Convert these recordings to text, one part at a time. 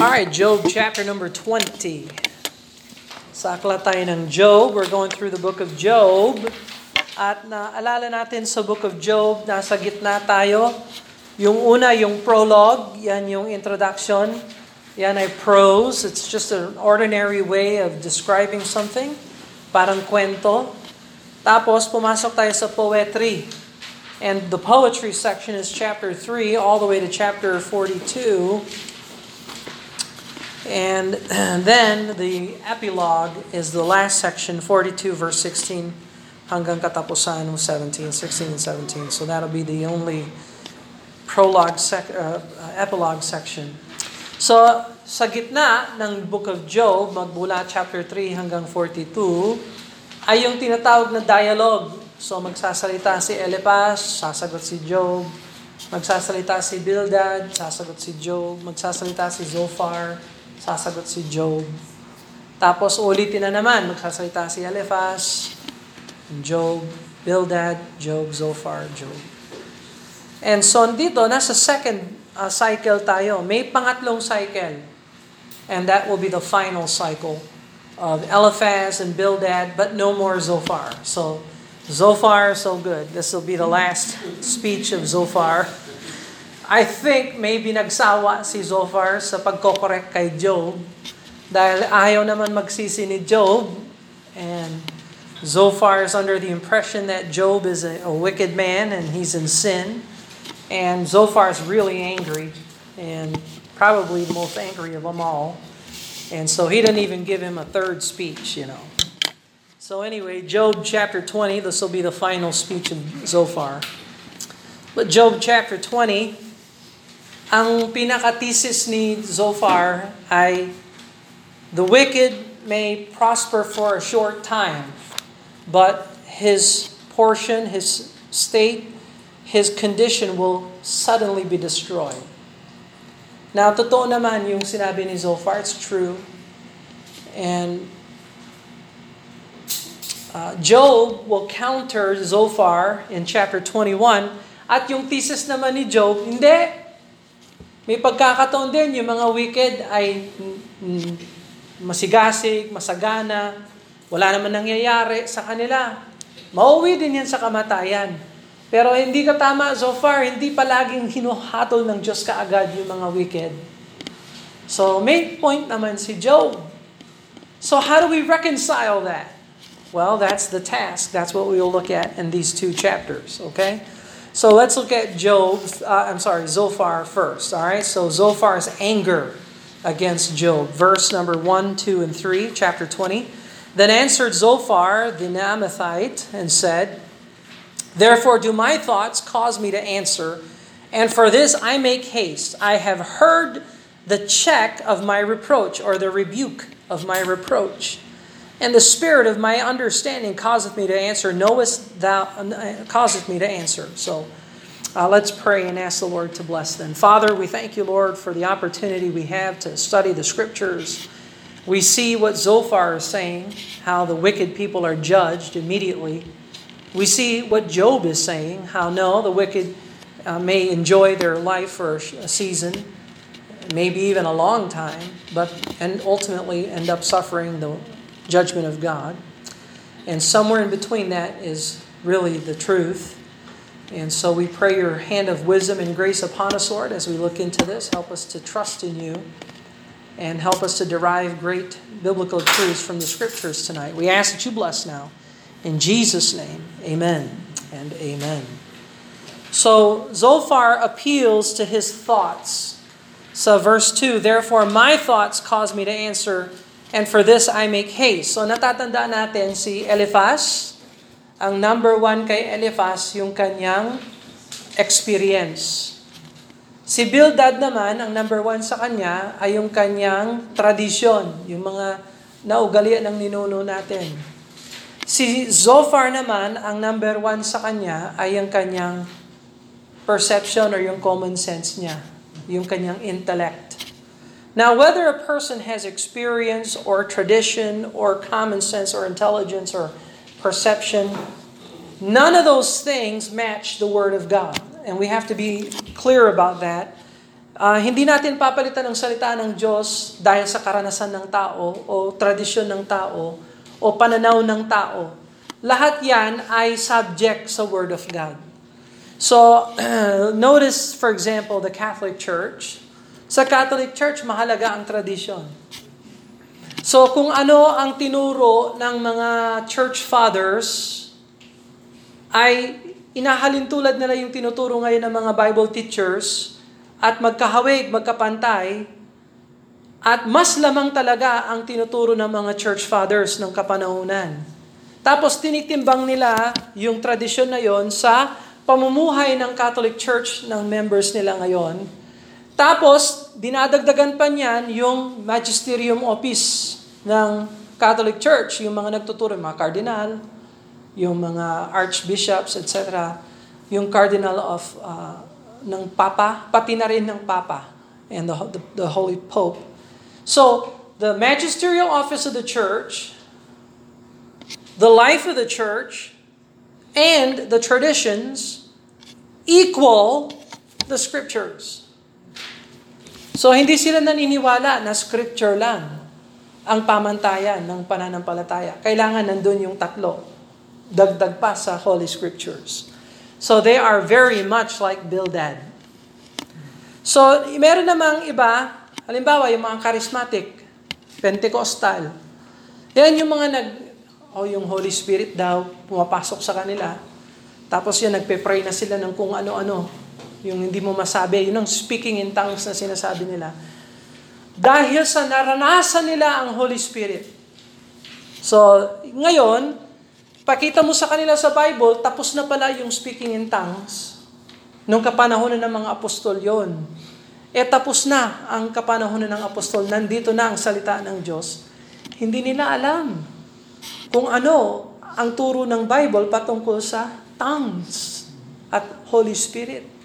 Alright, Job chapter number 20. Sa aklat tayo ng Job. We're going through the book of Job. At naalala natin sa book of Job, nasa gitna tayo. Yung una, yung prologue, yan yung introduction. Yan ay prose. It's just an ordinary way of describing something. Parang kwento. Tapos, pumasok tayo sa poetry. And the poetry section is chapter 3 all the way to chapter 42. And then the epilogue is the last section, 42 verse 16 hanggang katapusan ng 17, 16 and 17. So that'll be the only prologue sec- uh, uh, epilogue section. So sa gitna ng book of Job, magmula chapter 3 hanggang 42, ay yung tinatawag na dialogue. So magsasalita si Eliphaz, sasagot si Job. Magsasalita si Bildad, sasagot si Job. Magsasalita si Zophar, sasagot si Job. Tapos ulitin na naman, magsasalita si Eliphaz, Job, Bildad, Job, Zophar, Job. And so dito, nasa second uh, cycle tayo. May pangatlong cycle. And that will be the final cycle of Eliphaz and Bildad, but no more Zophar. So Zophar, so good. This will be the last speech of Zophar. I think maybe nagsawa si Zophar sa pagkokorek kay Job dahil ayaw naman magsisi ni Job and Zophar is under the impression that Job is a, a wicked man and he's in sin and Zophar is really angry and probably the most angry of them all and so he doesn't even give him a third speech, you know. So anyway, Job chapter 20, this will be the final speech of Zophar. But Job chapter 20, ang pinaka-thesis ni Zophar ay the wicked may prosper for a short time, but his portion, his state, his condition will suddenly be destroyed. Now, totoo naman yung sinabi ni Zophar, it's true. And uh, Job will counter Zophar in chapter 21. At yung thesis naman ni Job, hindi. May pagkakataon din, yung mga wicked ay mm, masigasig, masagana, wala naman nangyayari sa kanila. Mauwi din yan sa kamatayan. Pero hindi ka tama so far, hindi palaging hinuhatol ng Diyos kaagad yung mga wicked. So, may point naman si Job. So, how do we reconcile that? Well, that's the task. That's what we will look at in these two chapters, okay? So, let's look at Job, uh, I'm sorry, Zophar first, all right? So, Zophar's anger against Job. Verse number 1, 2, and 3, chapter 20. Then answered Zophar the Naamathite and said, Therefore do my thoughts cause me to answer, and for this I make haste. I have heard the check of my reproach, or the rebuke of my reproach. And the spirit of my understanding causeth me to answer, knowest thou, causeth me to answer. So uh, let's pray and ask the Lord to bless them. Father, we thank you, Lord, for the opportunity we have to study the scriptures. We see what Zophar is saying, how the wicked people are judged immediately. We see what Job is saying, how no, the wicked uh, may enjoy their life for a season, maybe even a long time, but and ultimately end up suffering the judgment of God. And somewhere in between that is really the truth. And so we pray your hand of wisdom and grace upon us, Lord, as we look into this. Help us to trust in you and help us to derive great biblical truths from the scriptures tonight. We ask that you bless now. In Jesus' name, amen and amen. So Zophar appeals to his thoughts. So, verse 2 Therefore, my thoughts cause me to answer, and for this I make haste. So, natatandaan natin si Eliphaz. Ang number one kay Eliphaz, yung kanyang experience. Si Bildad naman, ang number one sa kanya ay yung kanyang tradisyon, yung mga naugalian ng ninuno natin. Si Zophar naman, ang number one sa kanya ay yung kanyang perception or yung common sense niya, yung kanyang intellect. Now, whether a person has experience or tradition or common sense or intelligence or perception, none of those things match the Word of God. And we have to be clear about that. Uh, hindi natin papalitan ang salita ng Diyos dahil sa karanasan ng tao o tradisyon ng tao o pananaw ng tao. Lahat yan ay subject sa Word of God. So, notice, for example, the Catholic Church. Sa Catholic Church, mahalaga ang tradisyon. So, kung ano ang tinuro ng mga church fathers, ay inahalin tulad nila yung tinuturo ngayon ng mga Bible teachers, at magkahawig, magkapantay, at mas lamang talaga ang tinuturo ng mga church fathers ng kapanahunan. Tapos tinitimbang nila yung tradisyon na yon sa pamumuhay ng Catholic Church ng members nila ngayon. Tapos, dinadagdagan pa niyan yung magisterium office ng Catholic Church, yung mga nagtuturo, yung mga cardinal, yung mga archbishops, etc., yung cardinal of uh, ng Papa, pati na rin ng Papa and the, the, the Holy Pope. So, the magisterial office of the church, the life of the church, and the traditions equal the scriptures. So, hindi sila naniniwala na scripture lang ang pamantayan ng pananampalataya. Kailangan nandun yung tatlo. Dagdag pa sa Holy Scriptures. So they are very much like Bildad. So meron namang iba, halimbawa yung mga charismatic, Pentecostal. Yan yung mga nag, oh, yung Holy Spirit daw, pumapasok sa kanila. Tapos yan, nagpe-pray na sila ng kung ano-ano. Yung hindi mo masabi, yun ang speaking in tongues na sinasabi nila. Dahil sa naranasan nila ang Holy Spirit. So, ngayon, Pakita mo sa kanila sa Bible, tapos na pala yung speaking in tongues. Nung kapanahon ng mga apostol yon. E tapos na ang kapanahon ng apostol, nandito na ang salita ng Diyos. Hindi nila alam kung ano ang turo ng Bible patungkol sa tongues at Holy Spirit.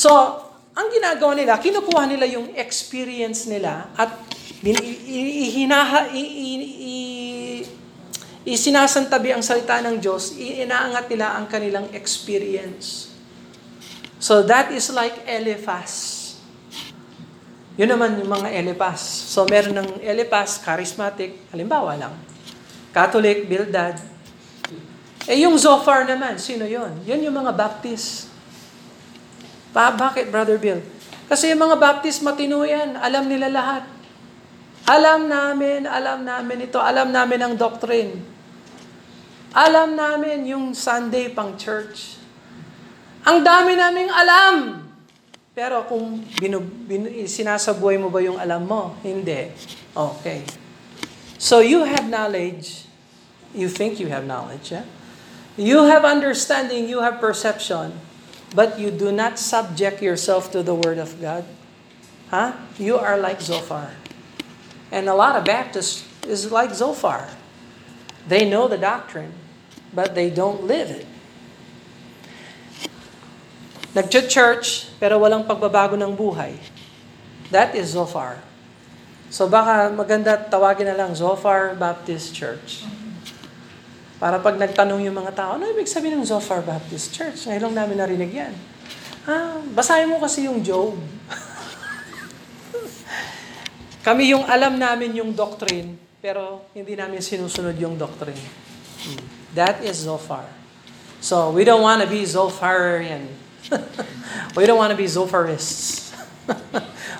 So, ang ginagawa nila, kinukuha nila yung experience nila at hinaha, isinasantabi ang salita ng Diyos, inaangat nila ang kanilang experience. So that is like Eliphaz. Yun naman yung mga Eliphaz. So meron ng Eliphaz, charismatic, halimbawa lang. Catholic, Bildad. Eh yung Zophar naman, sino yon? Yun yung mga Baptist. Pa, bakit, Brother Bill? Kasi yung mga Baptist matino yan. Alam nila lahat. Alam namin, alam namin ito, alam namin ang doctrine. Alam namin yung Sunday pang church. Ang dami naming alam. Pero kung binu, binu, sinasabuhay mo ba yung alam mo? Hindi. Okay. So you have knowledge. You think you have knowledge. Yeah? You have understanding, you have perception, but you do not subject yourself to the Word of God. Huh? You are like Zophar. And a lot of Baptists is like Zophar. They know the doctrine, but they don't live it. Nag-church, pero walang pagbabago ng buhay. That is Zophar. So baka maganda tawagin na lang Zophar Baptist Church. Para pag nagtanong yung mga tao, ano ibig sabihin ng Zophar Baptist Church? Ngayon namin narinig yan. Ah, basahin mo kasi yung Job. Kami yung alam namin yung doctrine, pero hindi namin sinusunod yung doctrine. Hmm. That is Zophar. So, we don't want to be Zopharian. we don't want to be Zopharists.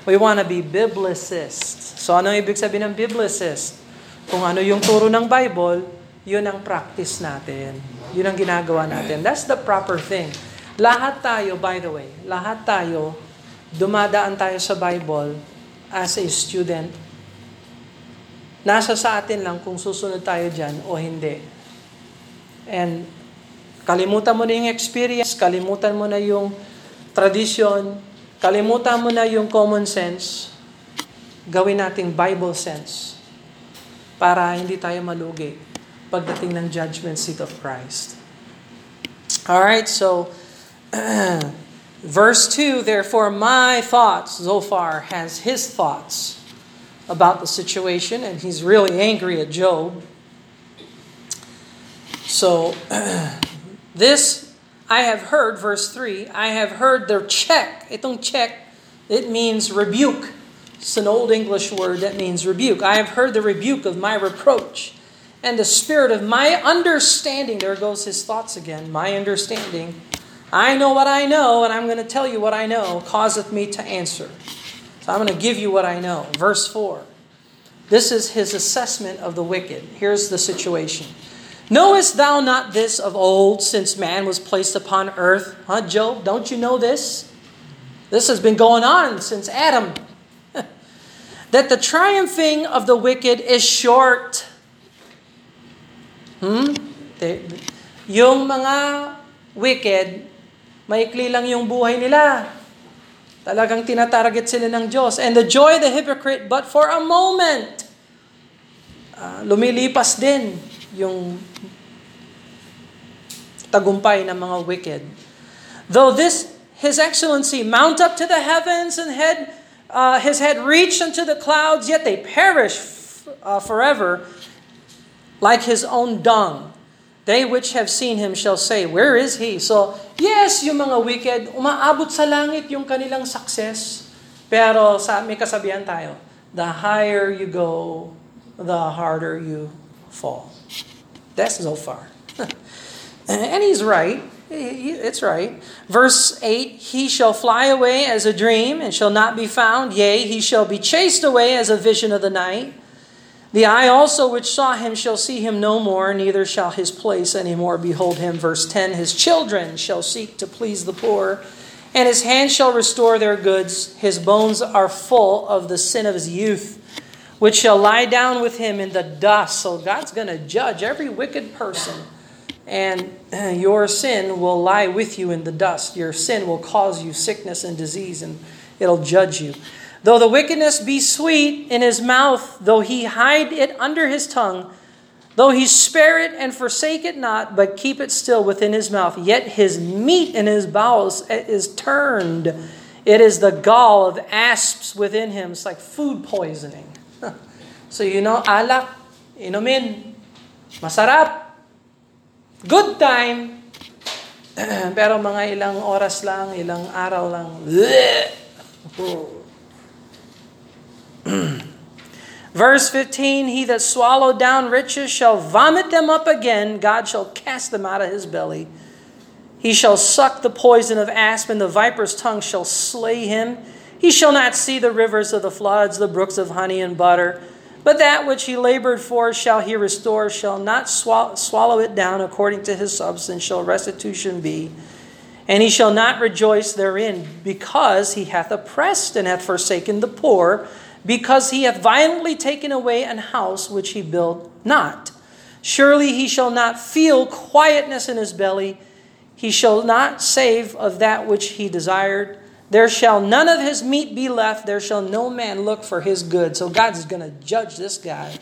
we want to be Biblicists. So, ano ibig sabihin ng Biblicist? Kung ano yung turo ng Bible, yun ang practice natin. Yun ang ginagawa natin. That's the proper thing. Lahat tayo, by the way, lahat tayo, dumadaan tayo sa Bible as a student, nasa sa atin lang kung susunod tayo dyan o hindi. And kalimutan mo na yung experience, kalimutan mo na yung tradition, kalimutan mo na yung common sense, gawin nating Bible sense para hindi tayo malugi pagdating ng judgment seat of Christ. All right, so Verse 2 Therefore, my thoughts, Zophar has his thoughts about the situation, and he's really angry at Job. So, this I have heard, verse 3, I have heard their check, itong check, It means rebuke. It's an old English word that means rebuke. I have heard the rebuke of my reproach, and the spirit of my understanding. There goes his thoughts again. My understanding. I know what I know, and I'm going to tell you what I know, causeth me to answer. So I'm going to give you what I know. Verse 4. This is his assessment of the wicked. Here's the situation. Knowest thou not this of old, since man was placed upon earth? Huh, Job? Don't you know this? This has been going on since Adam. that the triumphing of the wicked is short. Hmm? Yung mga wicked, maikli lang yung buhay nila. Talagang tinatarget sila ng Diyos. And the joy the hypocrite, but for a moment, uh, lumilipas din yung tagumpay ng mga wicked. Though this, His excellency, mount up to the heavens and head, uh, His head reach unto the clouds, yet they perish f- uh, forever like His own dung. They which have seen him shall say, Where is he? So, yes, yung mga wicked, umaabot sa langit yung kanilang success. Pero sa, may kasabihan tayo, the higher you go, the harder you fall. That's so far. and he's right. It's right. Verse 8 He shall fly away as a dream and shall not be found. Yea, he shall be chased away as a vision of the night. The eye also which saw him shall see him no more, neither shall his place any more behold him. Verse 10 His children shall seek to please the poor, and his hand shall restore their goods. His bones are full of the sin of his youth, which shall lie down with him in the dust. So God's going to judge every wicked person, and your sin will lie with you in the dust. Your sin will cause you sickness and disease, and it'll judge you. Though the wickedness be sweet in his mouth, though he hide it under his tongue, though he spare it and forsake it not, but keep it still within his mouth, yet his meat in his bowels is turned. It is the gall of asps within him. It's like food poisoning. so you know, alak, inumin, masarap, good time, pero mga ilang oras lang, ilang araw lang. Verse 15 He that swallowed down riches shall vomit them up again, God shall cast them out of his belly. He shall suck the poison of asp, and the viper's tongue shall slay him. He shall not see the rivers of the floods, the brooks of honey and butter. But that which he labored for shall he restore, shall not swallow it down according to his substance, shall restitution be. And he shall not rejoice therein, because he hath oppressed and hath forsaken the poor because he hath violently taken away an house which he built not. Surely he shall not feel quietness in his belly. He shall not save of that which he desired. There shall none of his meat be left. There shall no man look for his good. So God is going to judge this guy.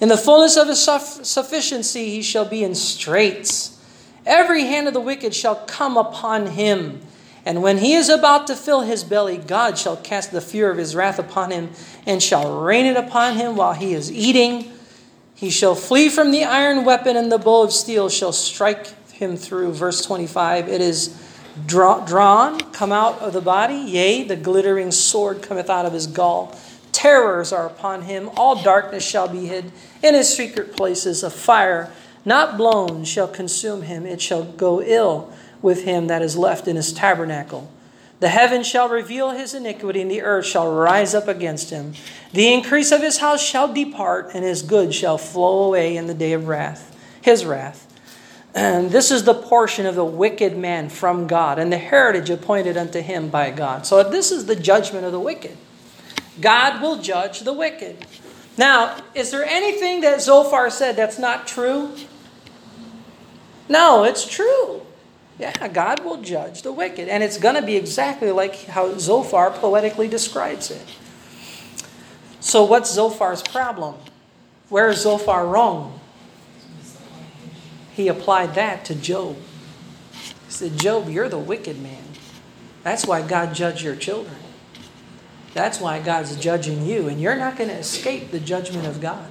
In the fullness of his sufficiency, he shall be in straits. Every hand of the wicked shall come upon him. And when he is about to fill his belly, God shall cast the fear of his wrath upon him and shall rain it upon him while he is eating. He shall flee from the iron weapon, and the bow of steel shall strike him through. Verse 25 It is draw, drawn, come out of the body, yea, the glittering sword cometh out of his gall. Terrors are upon him, all darkness shall be hid. In his secret places, a fire not blown shall consume him, it shall go ill with him that is left in his tabernacle. The heaven shall reveal his iniquity, and the earth shall rise up against him. The increase of his house shall depart, and his goods shall flow away in the day of wrath, his wrath. And this is the portion of the wicked man from God, and the heritage appointed unto him by God. So this is the judgment of the wicked. God will judge the wicked. Now, is there anything that Zophar said that's not true? No, it's true. Yeah, God will judge the wicked. And it's going to be exactly like how Zophar poetically describes it. So, what's Zophar's problem? Where is Zophar wrong? He applied that to Job. He said, Job, you're the wicked man. That's why God judged your children. That's why God's judging you, and you're not going to escape the judgment of God.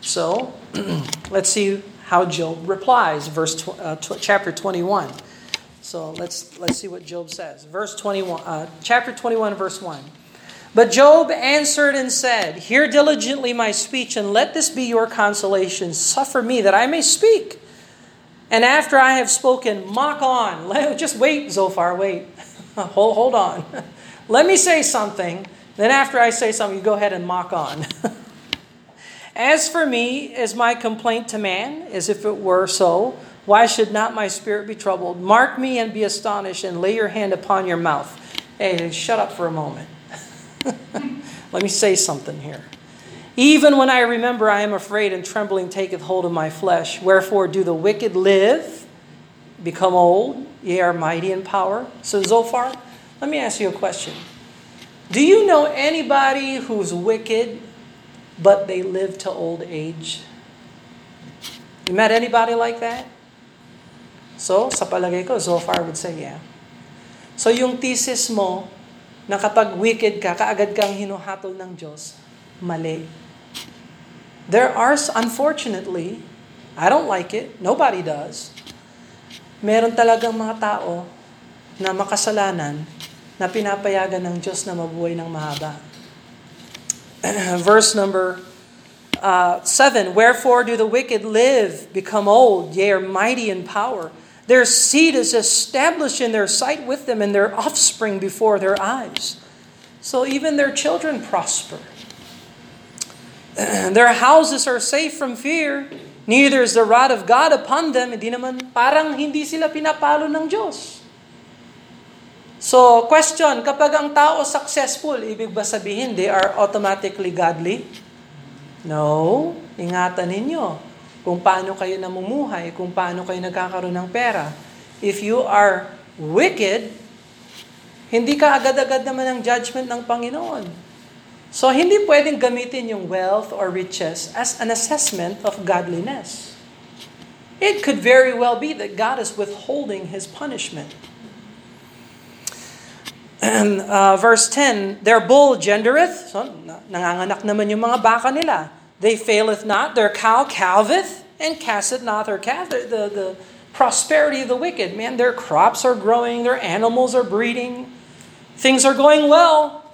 So, let's see how Job replies, verse tw- uh, tw- chapter 21. So let's let's see what Job says. Verse 21, uh, chapter 21, verse 1. But Job answered and said, Hear diligently my speech, and let this be your consolation. Suffer me that I may speak. And after I have spoken, mock on. Just wait, Zophar, wait. hold, hold on. Let me say something. Then after I say something, you go ahead and mock on. As for me, is my complaint to man, as if it were so. Why should not my spirit be troubled? Mark me and be astonished, and lay your hand upon your mouth. Hey, shut up for a moment. Let me say something here. Even when I remember, I am afraid, and trembling taketh hold of my flesh. Wherefore do the wicked live, become old, ye are mighty in power. So, Zophar, let me ask you a question. Do you know anybody who's wicked, but they live to old age? You met anybody like that? So, sa palagay ko, Zophar would say, yeah. So, yung thesis mo, na kapag wicked ka, kaagad kang hinuhatol ng Diyos, mali. There are, unfortunately, I don't like it, nobody does, meron talagang mga tao na makasalanan na pinapayagan ng Diyos na mabuhay ng mahaba. Verse number uh, 7, Wherefore do the wicked live, become old, yea, are mighty in power. Their seed is established in their sight with them, and their offspring before their eyes. So even their children prosper. their houses are safe from fear, neither is the wrath of God upon them. Hindi naman, parang hindi sila pinapalo ng Diyos. So, question, kapag ang tao successful, ibig ba sabihin they are automatically godly? No. Ingatan ninyo kung paano kayo namumuhay, kung paano kayo nagkakaroon ng pera. If you are wicked, hindi ka agad-agad naman ang judgment ng Panginoon. So, hindi pwedeng gamitin yung wealth or riches as an assessment of godliness. It could very well be that God is withholding His punishment. And uh, verse 10, their bull gendereth. So, nanganganak naman yung mga baka nila. They faileth not, their cow calveth, and casteth not their calf. The, the, the prosperity of the wicked, man, their crops are growing, their animals are breeding, things are going well.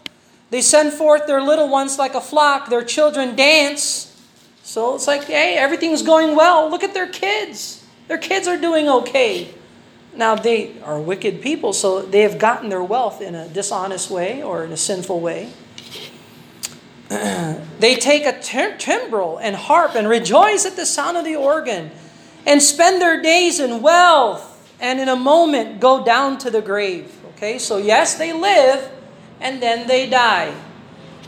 They send forth their little ones like a flock, their children dance. So it's like, hey, everything's going well. Look at their kids. Their kids are doing okay. Now, they are wicked people, so they have gotten their wealth in a dishonest way or in a sinful way. they take a timbrel and harp and rejoice at the sound of the organ and spend their days in wealth and in a moment go down to the grave. Okay, so yes, they live and then they die.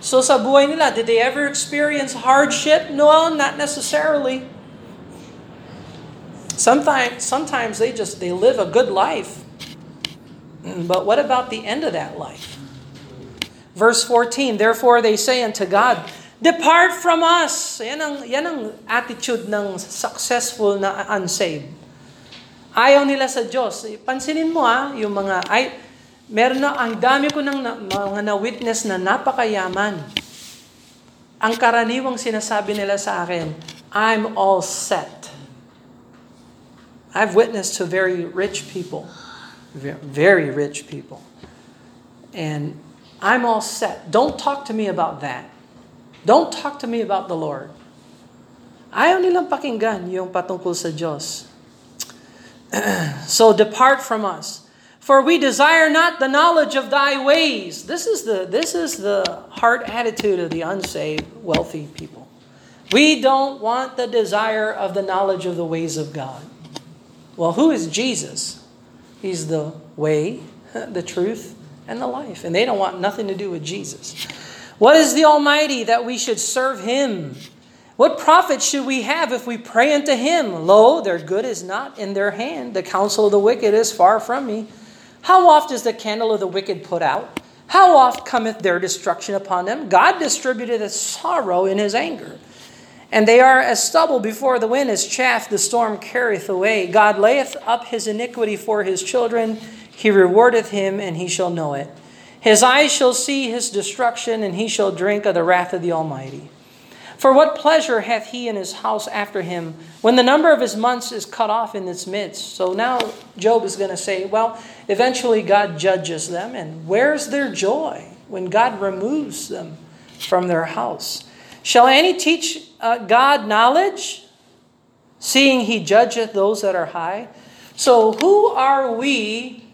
So sa buhay nila, did they ever experience hardship? No, not necessarily. Sometimes, sometimes they just they live a good life. But what about the end of that life? Verse 14, Therefore they say unto God, Depart from us. Yan ang, yan ang attitude ng successful na unsaved. Ayaw nila sa Diyos. Pansinin mo ha, yung mga, ay, meron na, ang dami ko ng na, mga na-witness na napakayaman. Ang karaniwang sinasabi nila sa akin, I'm all set. I've witnessed to very rich people, very rich people. And I'm all set. Don't talk to me about that. Don't talk to me about the Lord. Ayaw nilang pakinggan yung patungkol sa Diyos. so depart from us. For we desire not the knowledge of thy ways. This is the this is the heart attitude of the unsaved, wealthy people. We don't want the desire of the knowledge of the ways of God. Well, who is Jesus? He's the way, the truth, and the life. And they don't want nothing to do with Jesus. What is the Almighty that we should serve Him? What profit should we have if we pray unto Him? Lo, their good is not in their hand. The counsel of the wicked is far from me. How oft is the candle of the wicked put out? How oft cometh their destruction upon them? God distributed a sorrow in His anger. And they are as stubble before the wind, as chaff the storm carrieth away. God layeth up His iniquity for His children. He rewardeth him, and he shall know it. His eyes shall see his destruction, and he shall drink of the wrath of the Almighty. For what pleasure hath he in his house after him, when the number of his months is cut off in its midst? So now Job is going to say, well, eventually God judges them, and where's their joy when God removes them from their house? Shall any teach uh, God knowledge, seeing he judgeth those that are high? So who are we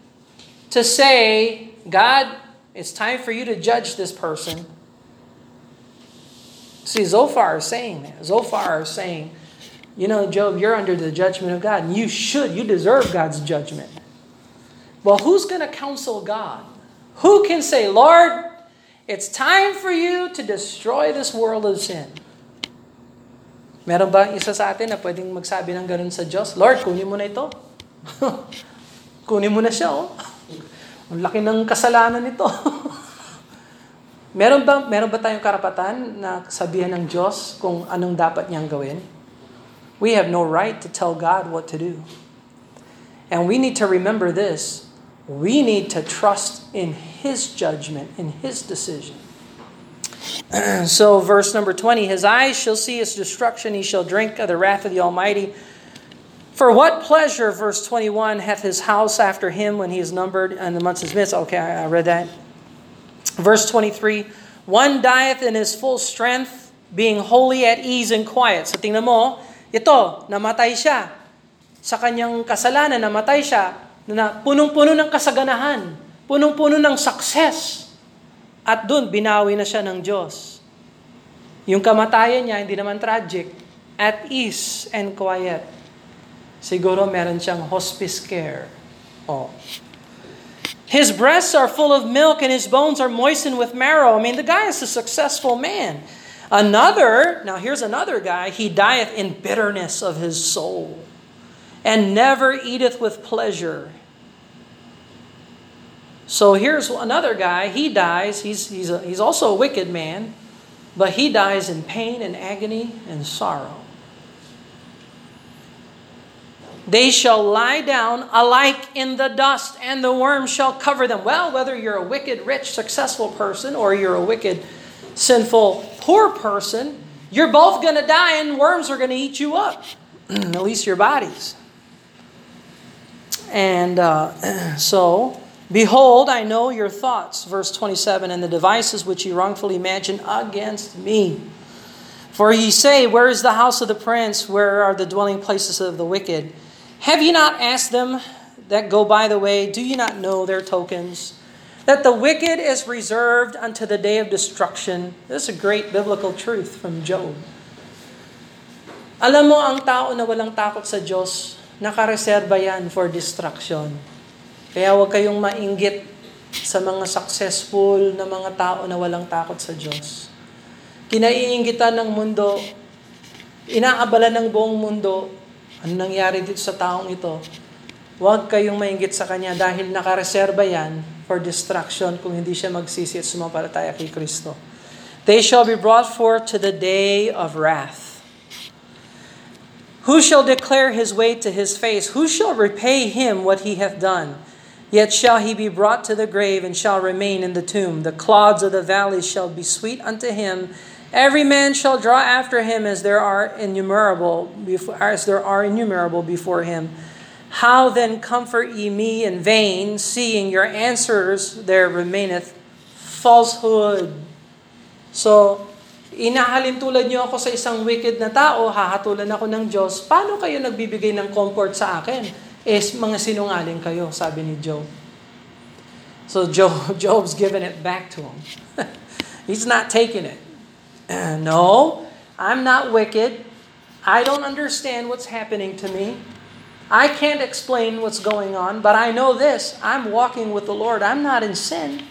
to say, God, it's time for you to judge this person? See, Zophar is saying that. Zophar is saying, you know, Job, you're under the judgment of God, and you should, you deserve God's judgment. Well, who's going to counsel God? Who can say, Lord, it's time for you to destroy this world of sin? Meron ba isa sa atin na pwedeng magsabi ng ganun sa Diyos? Lord, kunin mo na ito. kunin mo na siya, oh. Ang laki ng kasalanan nito. Meron ba, meron ba tayong karapatan na sabihan ng Diyos kung anong dapat niyang gawin? We have no right to tell God what to do. And we need to remember this. We need to trust in His judgment, in His decision. so, verse number 20 His eyes shall see His destruction, He shall drink of the wrath of the Almighty. For what pleasure, verse 21, hath his house after him when he is numbered and the months is missed? Okay, I read that. Verse 23, One dieth in his full strength, being wholly at ease and quiet. So tingnan mo, oh. ito, namatay siya. Sa kanyang kasalanan, namatay siya na punong-puno ng kasaganahan, punong-puno ng success. At doon, binawi na siya ng Diyos. Yung kamatayan niya, hindi naman tragic. At ease and quiet. Siguro meron siyang hospice care. Oh. His breasts are full of milk and his bones are moistened with marrow. I mean, the guy is a successful man. Another, now here's another guy, he dieth in bitterness of his soul and never eateth with pleasure. So here's another guy, he dies, he's, he's, a, he's also a wicked man, but he dies in pain and agony and sorrow. They shall lie down alike in the dust, and the worm shall cover them. Well, whether you're a wicked, rich, successful person, or you're a wicked, sinful, poor person, you're both going to die, and worms are going to eat you up. At least your bodies. And uh, so, behold, I know your thoughts, verse 27, and the devices which ye wrongfully imagine against me. For ye say, Where is the house of the prince? Where are the dwelling places of the wicked? Have ye not asked them that go by the way, do ye not know their tokens? That the wicked is reserved unto the day of destruction. This is a great biblical truth from Job. Alam mo, ang tao na walang takot sa Diyos, nakareserba yan for destruction. Kaya huwag kayong mainggit sa mga successful na mga tao na walang takot sa Diyos. Kinaiingitan ng mundo, inaabala ng buong mundo, ano nangyari dito sa taong ito? Huwag kayong mainggit sa kanya dahil nakareserba yan for destruction kung hindi siya magsisi at sumampalataya kay Kristo. They shall be brought forth to the day of wrath. Who shall declare his way to his face? Who shall repay him what he hath done? Yet shall he be brought to the grave and shall remain in the tomb. The clods of the valleys shall be sweet unto him, Every man shall draw after him as there are innumerable as there are innumerable before him. How then comfort ye me in vain, seeing your answers there remaineth falsehood. So, inahalin tulad niyo ako sa isang wicked na tao, hahatulan ako ng Diyos, paano kayo nagbibigay ng comfort sa akin? Eh, mga sinungaling kayo, sabi ni Job. So Job, Job's giving it back to him. He's not taking it. no, I'm not wicked. I don't understand what's happening to me. I can't explain what's going on, but I know this. I'm walking with the Lord. I'm not in sin.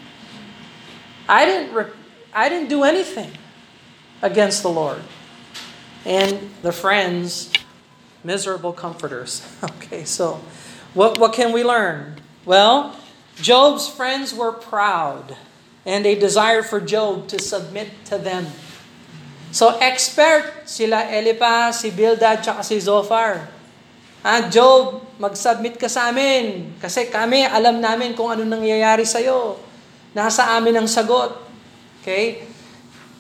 I didn't re- I didn't do anything against the Lord. And the friends, miserable comforters. Okay, so what what can we learn? Well, Job's friends were proud and they desired for Job to submit to them. So expert sila Elipa, si Bildad, tsaka si Zophar. Ah, Job, mag-submit ka sa amin. Kasi kami, alam namin kung ano nangyayari sa'yo. Nasa amin ang sagot. Okay?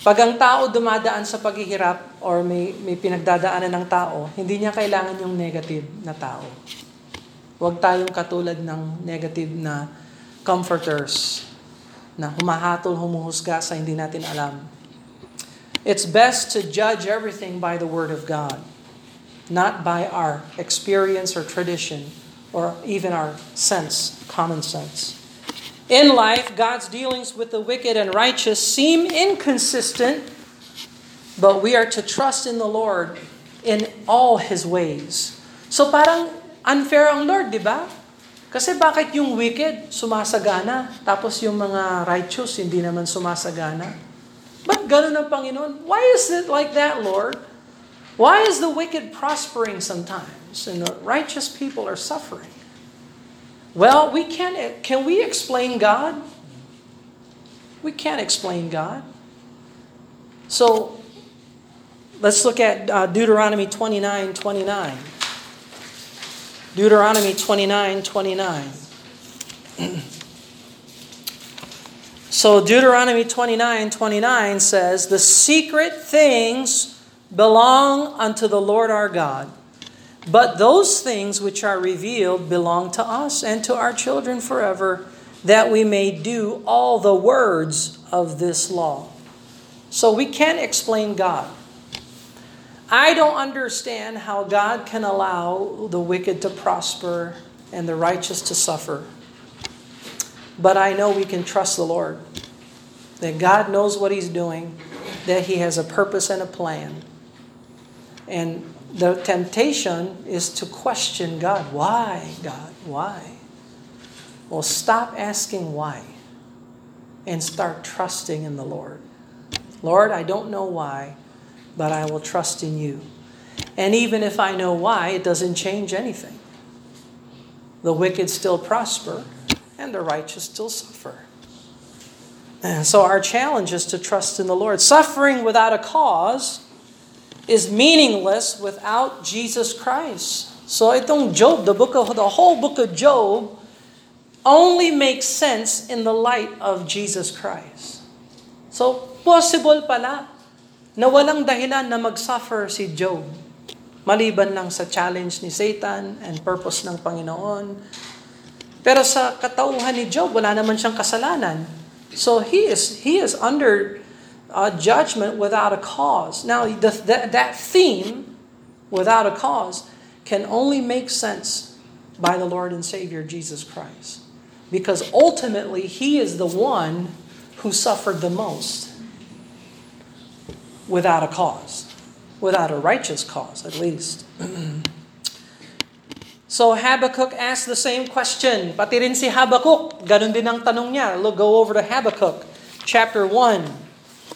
Pag ang tao dumadaan sa paghihirap or may, may pinagdadaanan ng tao, hindi niya kailangan yung negative na tao. Huwag tayong katulad ng negative na comforters na humahatol, humuhusga sa hindi natin alam. It's best to judge everything by the Word of God, not by our experience or tradition or even our sense, common sense. In life, God's dealings with the wicked and righteous seem inconsistent, but we are to trust in the Lord in all His ways. So parang unfair ang Lord, di ba? Kasi bakit yung wicked sumasagana, tapos yung mga righteous hindi naman sumasagana? Ba't ganun ang Panginoon? Why is it like that, Lord? Why is the wicked prospering sometimes and the righteous people are suffering? Well, we can can we explain God? We can't explain God. So let's look at uh, Deuteronomy 29 29. Deuteronomy 29 29. so Deuteronomy 29 29 says, The secret things belong unto the Lord our God but those things which are revealed belong to us and to our children forever, that we may do all the words of this law. So we can't explain God. I don't understand how God can allow the wicked to prosper and the righteous to suffer. But I know we can trust the Lord. That God knows what He's doing, that He has a purpose and a plan. And the temptation is to question God. Why, God? Why? Well, stop asking why and start trusting in the Lord. Lord, I don't know why, but I will trust in you. And even if I know why, it doesn't change anything. The wicked still prosper, and the righteous still suffer. And so our challenge is to trust in the Lord. Suffering without a cause is meaningless without Jesus Christ. So itong Job, the book of the whole book of Job only makes sense in the light of Jesus Christ. So possible pala na walang dahilan na mag-suffer si Job. Maliban lang sa challenge ni Satan and purpose ng Panginoon. Pero sa katauhan ni Job, wala naman siyang kasalanan. So he is he is under uh, judgment without a cause. Now, the, that, that theme, without a cause, can only make sense by the Lord and Savior Jesus Christ. Because ultimately, He is the one who suffered the most without a cause, without a righteous cause, at least. so Habakkuk asked the same question. Pati rin si Habakkuk, ganun din ang tanong niya. Look, go over to Habakkuk, chapter 1.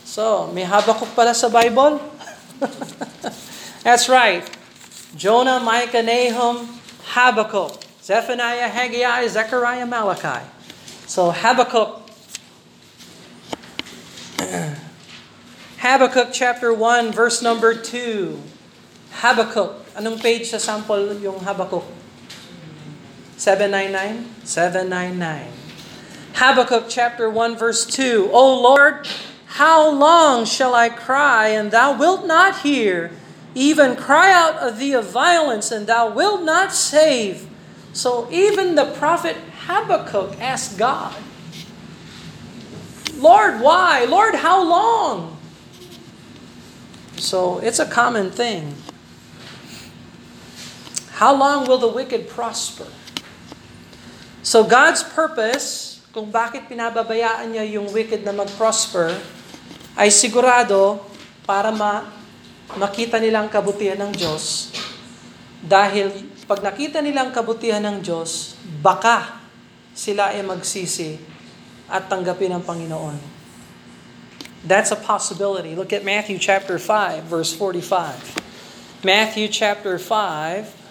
So, may Habakkuk pala sa Bible? That's right. Jonah, Micah, Nahum, Habakkuk, Zephaniah, Haggai, Zechariah, Malachi. So, Habakkuk. Habakkuk chapter 1, verse number 2. Habakkuk. Anong page sa sample yung Habakkuk? 799? 799. Habakkuk chapter 1, verse 2. O Lord, how long shall I cry, and thou wilt not hear? Even cry out of thee of violence, and thou wilt not save. So even the prophet Habakkuk asked God, Lord, why? Lord, how long? So it's a common thing. How long will the wicked prosper? So God's purpose, kung bakit pinababayaan niya yung wicked na mag-prosper, ay sigurado para ma makita nilang kabutihan ng Diyos. Dahil pag nakita nilang kabutihan ng Diyos, baka sila ay magsisi at tanggapin ang Panginoon. That's a possibility. Look at Matthew chapter 5, verse 45. Matthew chapter 5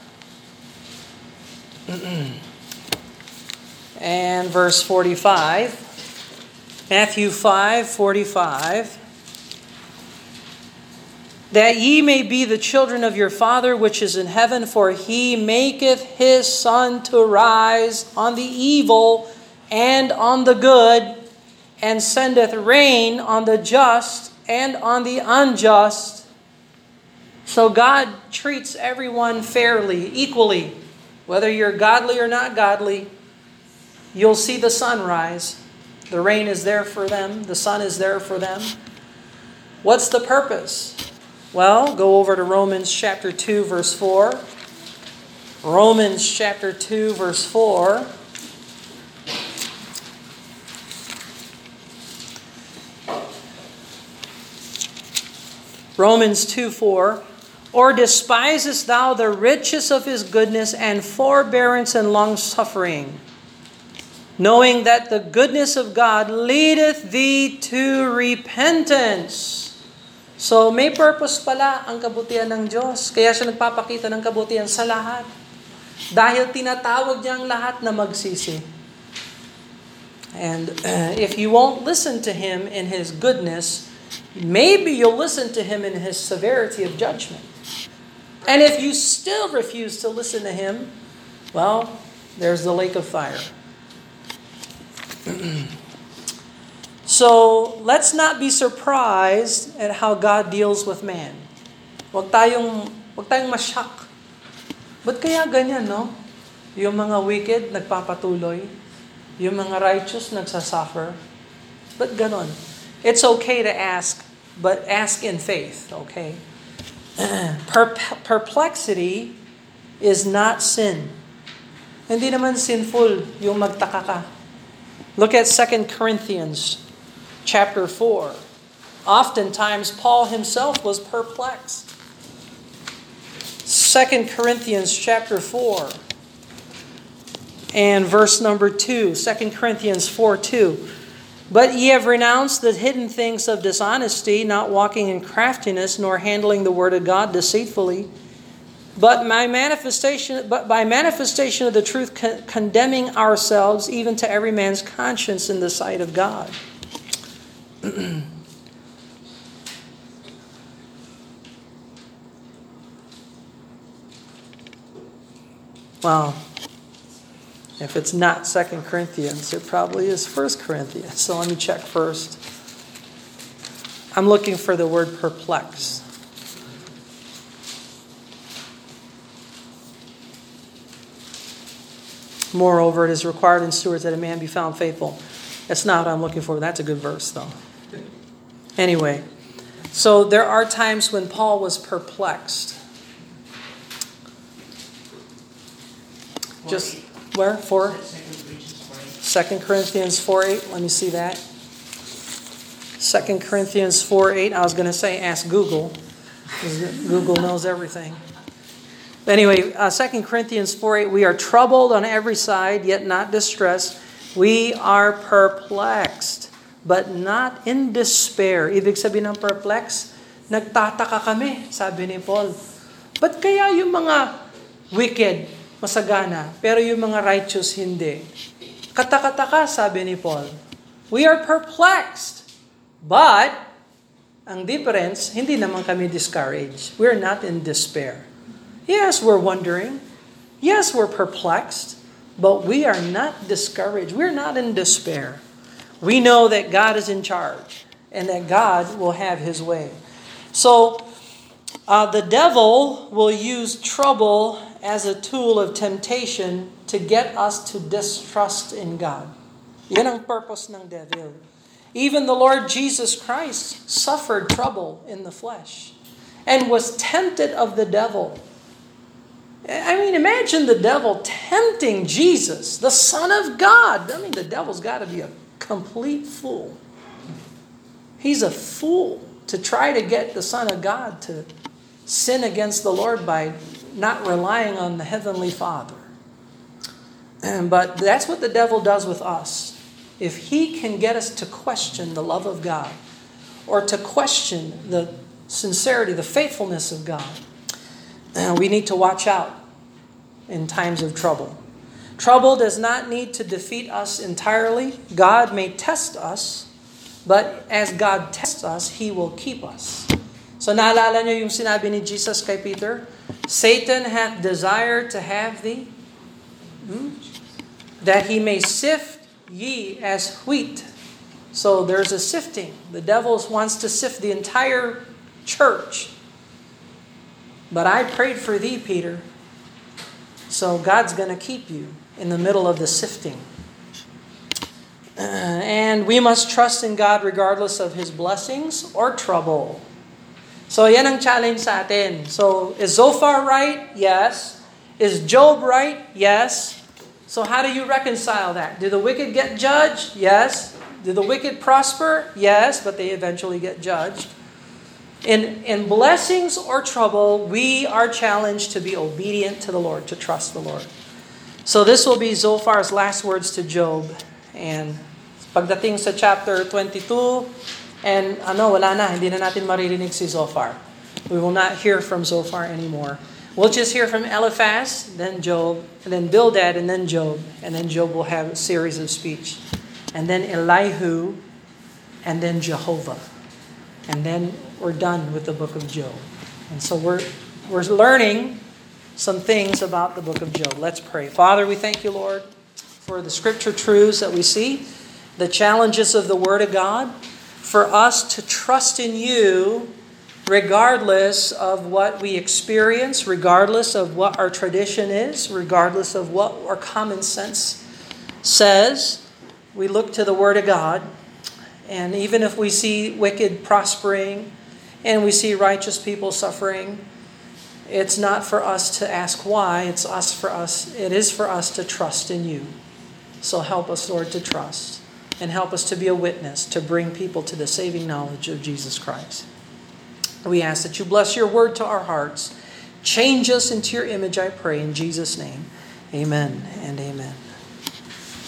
and verse 45. Matthew 5 45. That ye may be the children of your Father which is in heaven, for he maketh his sun to rise on the evil and on the good, and sendeth rain on the just and on the unjust. So God treats everyone fairly, equally. Whether you're godly or not godly, you'll see the sun rise. The rain is there for them, the sun is there for them. What's the purpose? Well, go over to Romans chapter 2, verse 4. Romans chapter 2, verse 4. Romans 2 4. Or despisest thou the riches of his goodness and forbearance and long suffering, knowing that the goodness of God leadeth thee to repentance? So may purpose pala ang kabutihan ng Diyos. Kaya siya nagpapakita ng kabutihan sa lahat. Dahil tinatawag niya ang lahat na magsisi. And uh, if you won't listen to Him in His goodness, maybe you'll listen to Him in His severity of judgment. And if you still refuse to listen to Him, well, there's the lake of fire. so let's not be surprised at how God deals with man. Huwag tayong, huwag tayong mashock Ba't kaya ganyan, no? Yung mga wicked, nagpapatuloy. Yung mga righteous, nagsasuffer. But ganon? It's okay to ask, but ask in faith, okay? perplexity is not sin. Hindi naman sinful yung magtaka ka. Look at 2 Corinthians chapter 4. Oftentimes, Paul himself was perplexed. 2 Corinthians chapter 4 and verse number 2. 2 Corinthians 4 2. But ye have renounced the hidden things of dishonesty, not walking in craftiness, nor handling the word of God deceitfully, but my manifestation, but by manifestation of the truth, con- condemning ourselves even to every man's conscience in the sight of God. Well, if it's not Second Corinthians, it probably is First Corinthians. So let me check first. I'm looking for the word perplexed. Moreover, it is required in stewards that a man be found faithful. That's not what I'm looking for. That's a good verse, though. Anyway, so there are times when Paul was perplexed. Just where? Four? Second Corinthians 4 8. Let me see that. Second Corinthians 4 8. I was going to say ask Google. Google knows everything. Anyway, uh, 2 Corinthians 4 8. We are troubled on every side, yet not distressed. We are perplexed, but not in despair. Ibig sabihin ng perplexed, nagtataka kami, sabi ni Paul. Ba't kaya yung mga wicked, masagana, pero yung mga righteous hindi. Katakataka, sabi ni Paul. We are perplexed. But, ang difference, hindi naman kami discouraged. We're not in despair. Yes, we're wondering. Yes, we're perplexed. But we are not discouraged. We're not in despair. We know that God is in charge and that God will have his way. So, uh, the devil will use trouble as a tool of temptation to get us to distrust in God. Yan ang purpose ng devil. Even the Lord Jesus Christ suffered trouble in the flesh and was tempted of the devil. I mean, imagine the devil tempting Jesus, the Son of God. I mean, the devil's got to be a complete fool. He's a fool to try to get the Son of God to sin against the Lord by not relying on the Heavenly Father. But that's what the devil does with us. If he can get us to question the love of God or to question the sincerity, the faithfulness of God, we need to watch out in times of trouble. Trouble does not need to defeat us entirely. God may test us, but as God tests us, He will keep us. So naalala niyo yung sinabi ni Jesus kay Peter? Satan hath desired to have thee, hmm? that he may sift ye as wheat. So there's a sifting. The devil wants to sift the entire church. But I prayed for thee, Peter. So God's going to keep you in the middle of the sifting. And we must trust in God regardless of His blessings or trouble. So yan ang challenge sa atin. So is Zophar right? Yes. Is Job right? Yes. So how do you reconcile that? Do the wicked get judged? Yes. Do the wicked prosper? Yes, but they eventually get judged. In, in blessings or trouble, we are challenged to be obedient to the Lord, to trust the Lord. So this will be Zophar's last words to Job. And pagdating sa chapter 22, and ano, wala na, hindi na natin maririnig si Zophar. We will not hear from Zophar anymore. We'll just hear from Eliphaz, then Job, and then Bildad, and then Job, and then Job will have a series of speech and then Elihu, and then Jehovah. And then we're done with the book of Job. And so we're, we're learning some things about the book of Job. Let's pray. Father, we thank you, Lord, for the scripture truths that we see, the challenges of the Word of God, for us to trust in you regardless of what we experience, regardless of what our tradition is, regardless of what our common sense says we look to the Word of God, and even if we see wicked prospering and we see righteous people suffering, it's not for us to ask why, it's us for us it is for us to trust in you. So help us, Lord, to trust and help us to be a witness to bring people to the saving knowledge of Jesus Christ. We ask that you bless your word to our hearts. Change us into your image, I pray, in Jesus' name. Amen and amen.